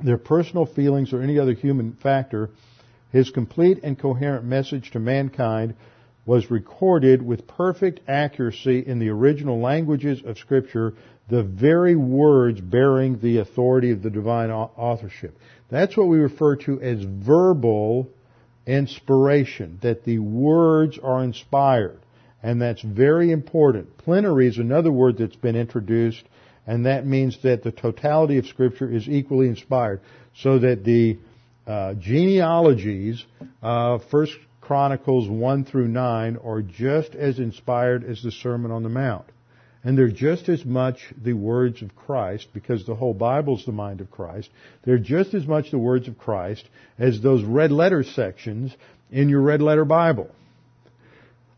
their personal feelings or any other human factor, his complete and coherent message to mankind was recorded with perfect accuracy in the original languages of scripture, the very words bearing the authority of the divine authorship. That's what we refer to as verbal inspiration, that the words are inspired. And that's very important. Plenary is another word that's been introduced, and that means that the totality of scripture is equally inspired. So that the uh, genealogies First Chronicles 1 through 9 are just as inspired as the Sermon on the Mount. And they're just as much the words of Christ, because the whole Bible's the mind of Christ. They're just as much the words of Christ as those red letter sections in your red letter Bible.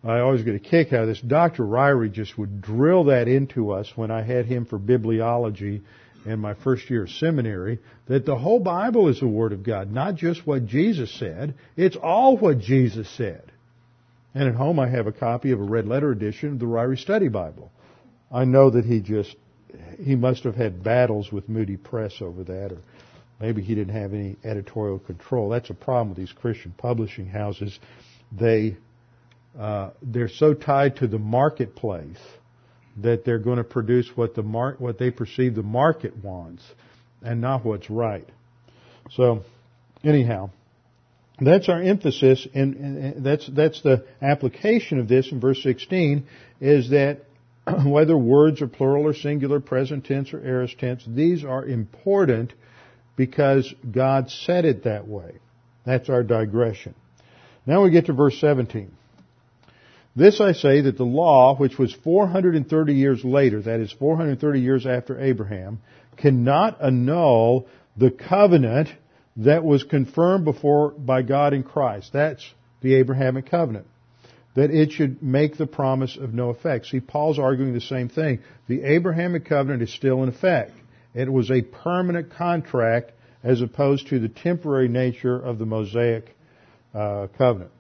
I always get a kick out of this. Dr. Ryrie just would drill that into us when I had him for bibliology in my first year of seminary that the whole Bible is the Word of God, not just what Jesus said. It's all what Jesus said. And at home I have a copy of a red letter edition of the Ryrie Study Bible. I know that he just, he must have had battles with Moody Press over that or maybe he didn't have any editorial control. That's a problem with these Christian publishing houses. They, uh, they're so tied to the marketplace that they're going to produce what the mar- what they perceive the market wants and not what's right. So, anyhow, that's our emphasis, and that's that's the application of this in verse 16 is that whether words are plural or singular, present tense or aorist tense, these are important because God said it that way. That's our digression. Now we get to verse 17. This I say that the law, which was 430 years later, that is 430 years after Abraham, cannot annul the covenant that was confirmed before by God in Christ. That's the Abrahamic covenant. That it should make the promise of no effect. See, Paul's arguing the same thing. The Abrahamic covenant is still in effect. It was a permanent contract as opposed to the temporary nature of the Mosaic uh, covenant.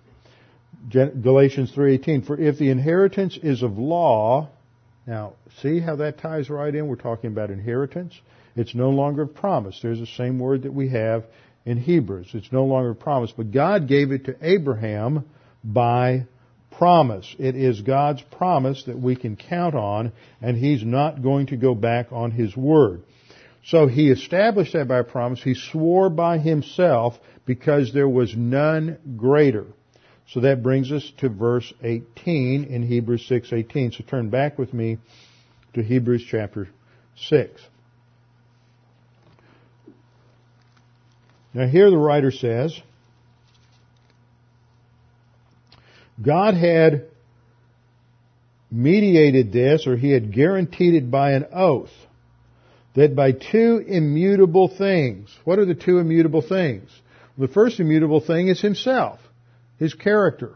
Galatians 3:18 for if the inheritance is of law now see how that ties right in. We're talking about inheritance. It's no longer of promise. There's the same word that we have in Hebrews. It's no longer a promise. But God gave it to Abraham by promise. It is God's promise that we can count on and he's not going to go back on his word. So he established that by promise. He swore by himself because there was none greater so that brings us to verse 18 in Hebrews 6:18. So turn back with me to Hebrews chapter 6. Now here the writer says, God had mediated this, or he had guaranteed it by an oath, that by two immutable things, what are the two immutable things? The first immutable thing is himself his character.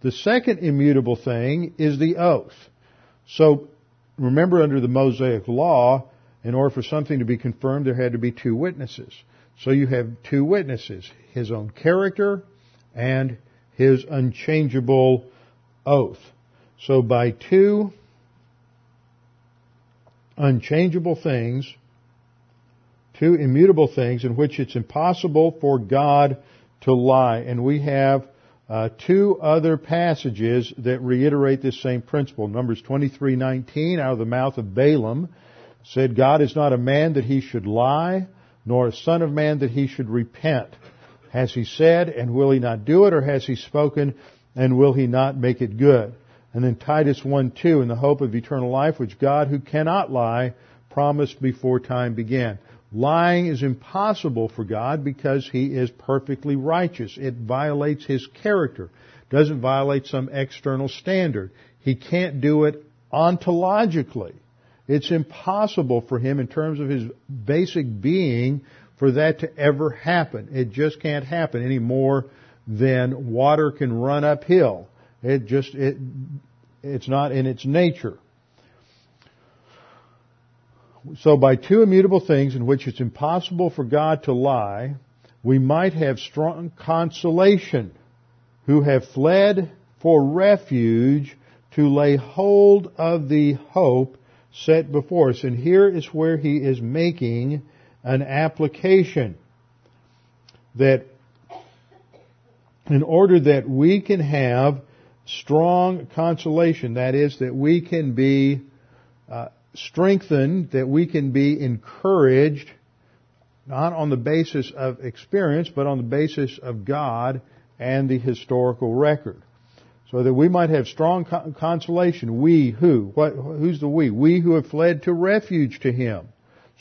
The second immutable thing is the oath. So remember under the Mosaic law, in order for something to be confirmed, there had to be two witnesses. So you have two witnesses, his own character and his unchangeable oath. So by two unchangeable things, two immutable things in which it's impossible for God to lie. And we have uh, two other passages that reiterate this same principle. Numbers 23:19 out of the mouth of Balaam said, "God is not a man that he should lie, nor a son of man that he should repent. Has he said, and will he not do it, or has he spoken, and will he not make it good?" And then Titus 1:2, in the hope of eternal life, which God, who cannot lie, promised before time began. Lying is impossible for God because He is perfectly righteous. It violates His character. Doesn't violate some external standard. He can't do it ontologically. It's impossible for Him in terms of His basic being for that to ever happen. It just can't happen any more then water can run uphill. It just, it, it's not in its nature. So by two immutable things in which it's impossible for God to lie, we might have strong consolation who have fled for refuge to lay hold of the hope set before us. And here is where he is making an application that in order that we can have strong consolation, that is, that we can be uh, strengthened, that we can be encouraged, not on the basis of experience, but on the basis of God and the historical record. So that we might have strong consolation. We who? What, who's the we? We who have fled to refuge to Him.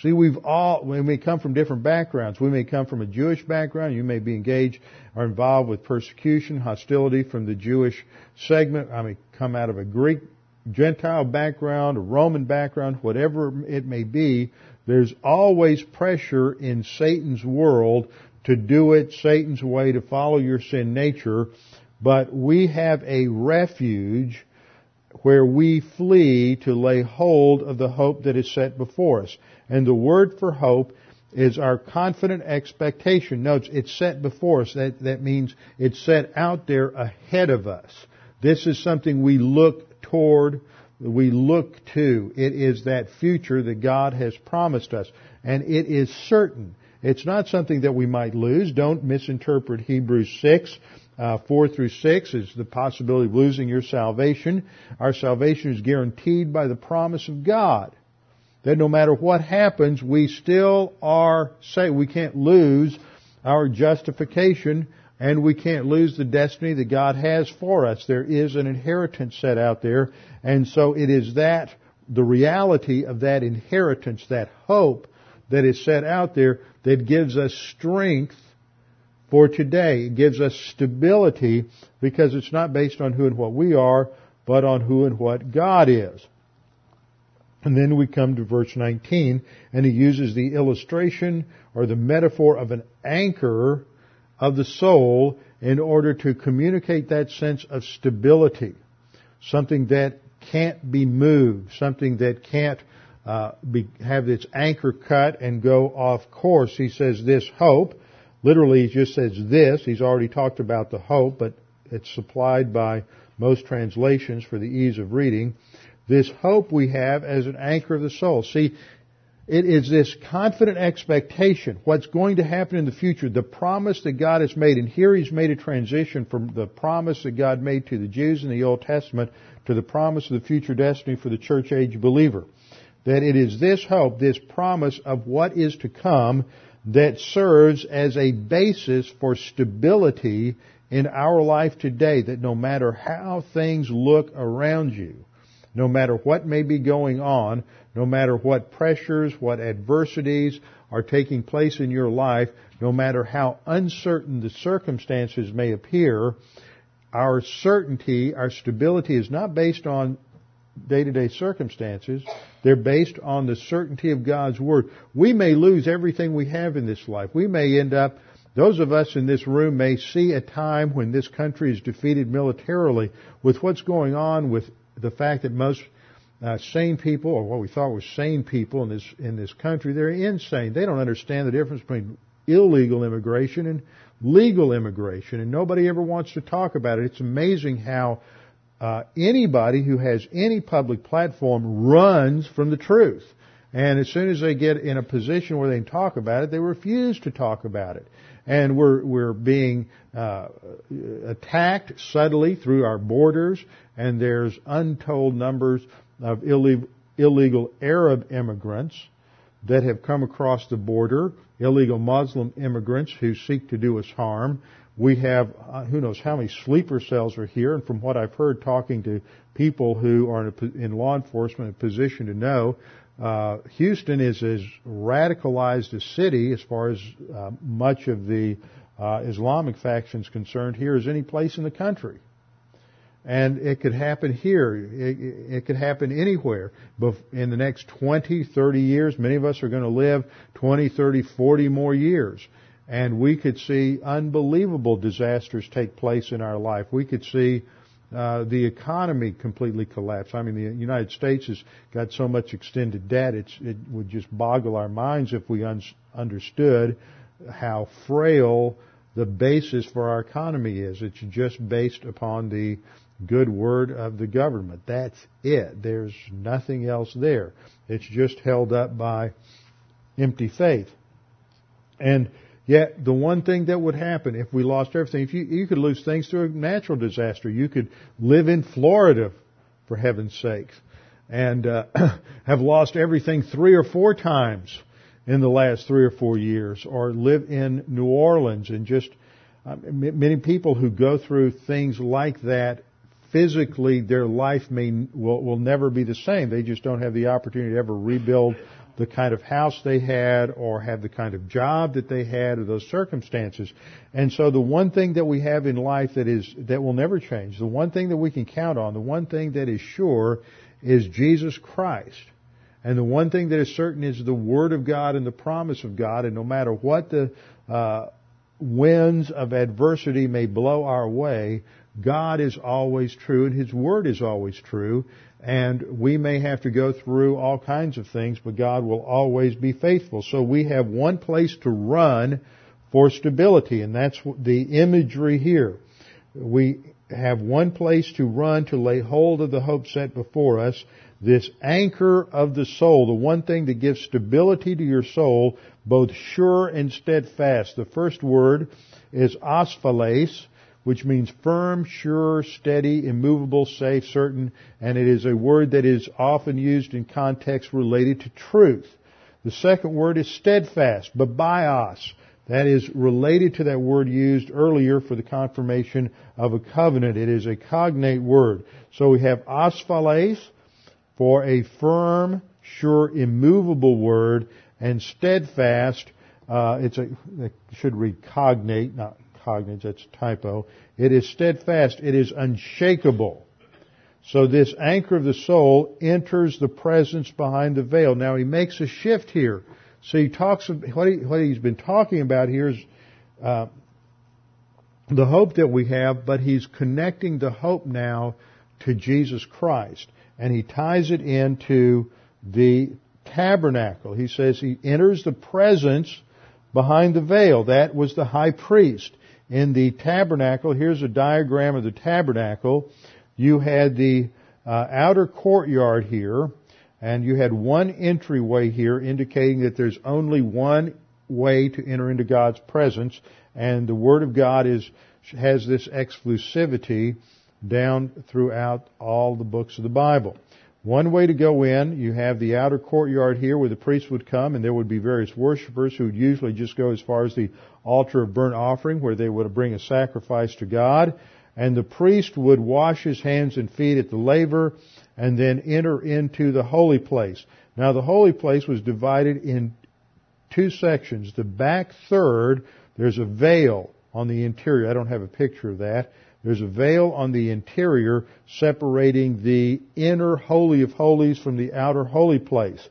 See, we've all, we may come from different backgrounds. We may come from a Jewish background. You may be engaged or involved with persecution, hostility from the Jewish segment. I may come out of a Greek, Gentile background, Roman background, whatever it may be. There's always pressure in Satan's world to do it Satan's way, to follow your sin nature. But we have a refuge where we flee to lay hold of the hope that is set before us. And the word for hope is our confident expectation. Notice it's set before us. That, that means it's set out there ahead of us. This is something we look toward, we look to. It is that future that God has promised us. And it is certain. It's not something that we might lose. Don't misinterpret Hebrews 6. Uh, 4 through 6 is the possibility of losing your salvation. Our salvation is guaranteed by the promise of God that no matter what happens, we still are saved. We can't lose our justification and we can't lose the destiny that God has for us. There is an inheritance set out there and so it is that, the reality of that inheritance, that hope that is set out there that gives us strength for today. It gives us stability because it's not based on who and what we are, but on who and what God is. And then we come to verse 19, and he uses the illustration or the metaphor of an anchor of the soul in order to communicate that sense of stability. Something that can't be moved, something that can't uh, be, have its anchor cut and go off course. He says this hope. Literally, he just says this. He's already talked about the hope, but it's supplied by most translations for the ease of reading this hope we have as an anchor of the soul. See, it is this confident expectation, what's going to happen in the future, the promise that God has made. And here he's made a transition from the promise that God made to the Jews in the Old Testament to the promise of the future destiny for the church age believer. That it is this hope, this promise of what is to come that serves as a basis for stability in our life today. That no matter how things look around you, no matter what may be going on, no matter what pressures, what adversities are taking place in your life, no matter how uncertain the circumstances may appear, our certainty, our stability is not based on day-to-day circumstances. They're based on the certainty of God's Word. We may lose everything we have in this life. We may end up, those of us in this room may see a time when this country is defeated militarily with what's going on with the fact that most sane people, or what we thought were sane people in this in this country, they're insane. They don't understand the difference between illegal immigration and legal immigration, and nobody ever wants to talk about it. It's amazing how uh, anybody who has any public platform runs from the truth. And as soon as they get in a position where they can talk about it, they refuse to talk about it and we're we're being uh, attacked subtly through our borders, and there's untold numbers of illegal, Arab immigrants that have come across the border, illegal Muslim immigrants who seek to do us harm. We have uh, who knows how many sleeper cells are here, and from what I've heard talking to people who are in, a, in law enforcement, a position to know, uh, Houston is as radicalized a city as far as uh, much of the uh, Islamic faction is concerned here as any place in the country. And it could happen here. It, it could happen anywhere. But in the next 20, 30 years, many of us are going to live 20, 30, 40 more years. and we could see unbelievable disasters take place in our life. We could see uh, the economy completely collapse. I mean, the United States has got so much extended debt, it would just boggle our minds if we un- understood how frail the basis for our economy is. It's just based upon the good word of the government. That's it. There's nothing else there. It's just held up by empty faith. And yet, the one thing that would happen if we lost everything, if you, you could lose things through a natural disaster. You could live in Florida, for heaven's sakes, and uh, have lost everything three or four times in the last three or four years, or live in New Orleans and just uh, many people who go through things like that physically their life may will, will never be the same. They just don't have the opportunity to ever rebuild the kind of house they had or have the kind of job that they had or those circumstances. And so the one thing that we have in life that is that will never change, the one thing that we can count on, the one thing that is sure is Jesus Christ. And the one thing that is certain is the Word of God and the promise of God. And no matter what the uh, winds of adversity may blow our way, God is always true and His Word is always true. And we may have to go through all kinds of things, but God will always be faithful. So we have one place to run for stability, and that's the imagery here. We have one place to run to lay hold of the hope set before us, this anchor of the soul, the one thing that gives stability to your soul, both sure and steadfast. The first word is asphales, which means firm, sure, steady, immovable, safe, certain, and it is a word that is often used in context related to truth. The second word is steadfast, bebaios. That is related to that word used earlier for the confirmation of a covenant. It is a cognate word. So we have asphales for a firm, sure, immovable word, and steadfast, uh, it's should read cognate, not cognate, that's typo. It is steadfast. It is unshakable. So this anchor of the soul enters the presence behind the veil. Now he makes a shift here. So he talks, what, he, what he's been talking about here is uh, the hope that we have, but he's connecting the hope now to Jesus Christ. And he ties it into the tabernacle. He says he enters the presence behind the veil. That was the high priest in the tabernacle, here's a diagram of the tabernacle. You had the uh, outer courtyard here, and you had one entryway here indicating that there's only one way to enter into God's presence, and the Word of God is, has this exclusivity down throughout all the books of the Bible. One way to go in, you have the outer courtyard here where the priest would come and there would be various worshippers who would usually just go as far as the altar of burnt offering where they would bring a sacrifice to God. And the priest would wash his hands and feet at the laver and then enter into the holy place. Now the holy place was divided in two sections. The back third, there's a veil on the interior. I don't have a picture of that. There's a veil on the interior separating the inner holy of holies from the outer holy place.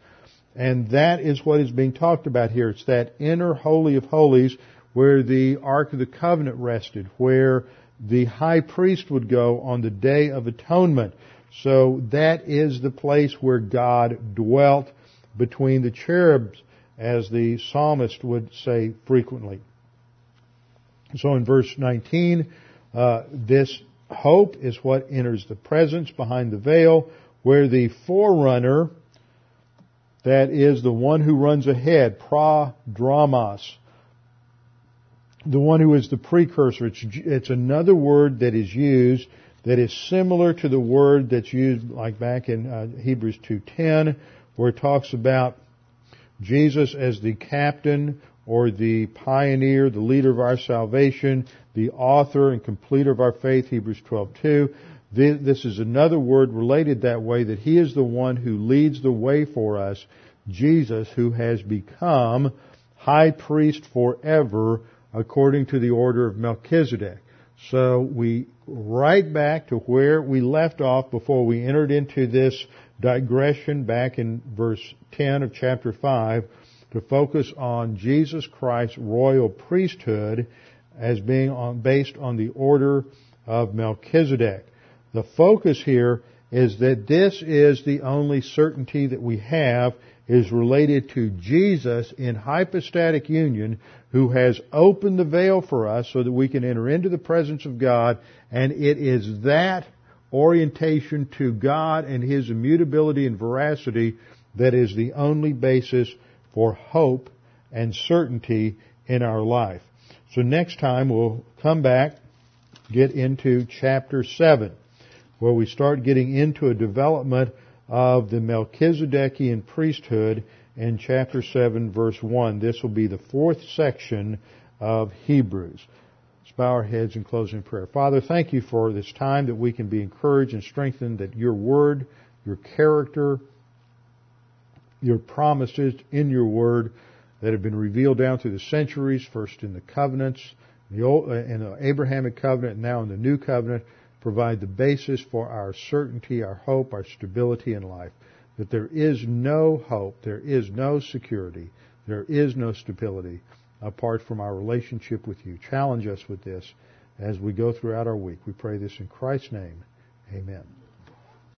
And that is what is being talked about here. It's that inner holy of holies where the Ark of the Covenant rested, where the high priest would go on the Day of Atonement. So that is the place where God dwelt between the cherubs, as the psalmist would say frequently. So in verse 19, uh, this hope is what enters the presence behind the veil, where the forerunner, that is the one who runs ahead, prodromos, the one who is the precursor. It's, it's another word that is used that is similar to the word that's used like back in uh, Hebrews 2.10 where it talks about Jesus as the captain or the pioneer, the leader of our salvation, the author and completer of our faith, Hebrews 12:2. This is another word related that way that he is the one who leads the way for us, Jesus who has become high priest forever according to the order of Melchizedek. So we right back to where we left off before we entered into this digression back in verse 10 of chapter 5 to focus on Jesus Christ's royal priesthood as being on, based on the order of Melchizedek. The focus here is that this is the only certainty that we have is related to Jesus in hypostatic union who has opened the veil for us so that we can enter into the presence of God and it is that orientation to God and His immutability and veracity that is the only basis for hope and certainty in our life. So next time we'll come back, get into chapter 7, where we start getting into a development of the Melchizedekian priesthood in chapter 7 verse 1. This will be the fourth section of Hebrews. Let's bow our heads and close in closing prayer. Father, thank you for this time that we can be encouraged and strengthened that your word, your character, your promises in your word that have been revealed down through the centuries, first in the covenants, the old, uh, in the Abrahamic covenant, and now in the new covenant, provide the basis for our certainty, our hope, our stability in life. That there is no hope, there is no security, there is no stability apart from our relationship with you. Challenge us with this as we go throughout our week. We pray this in Christ's name. Amen.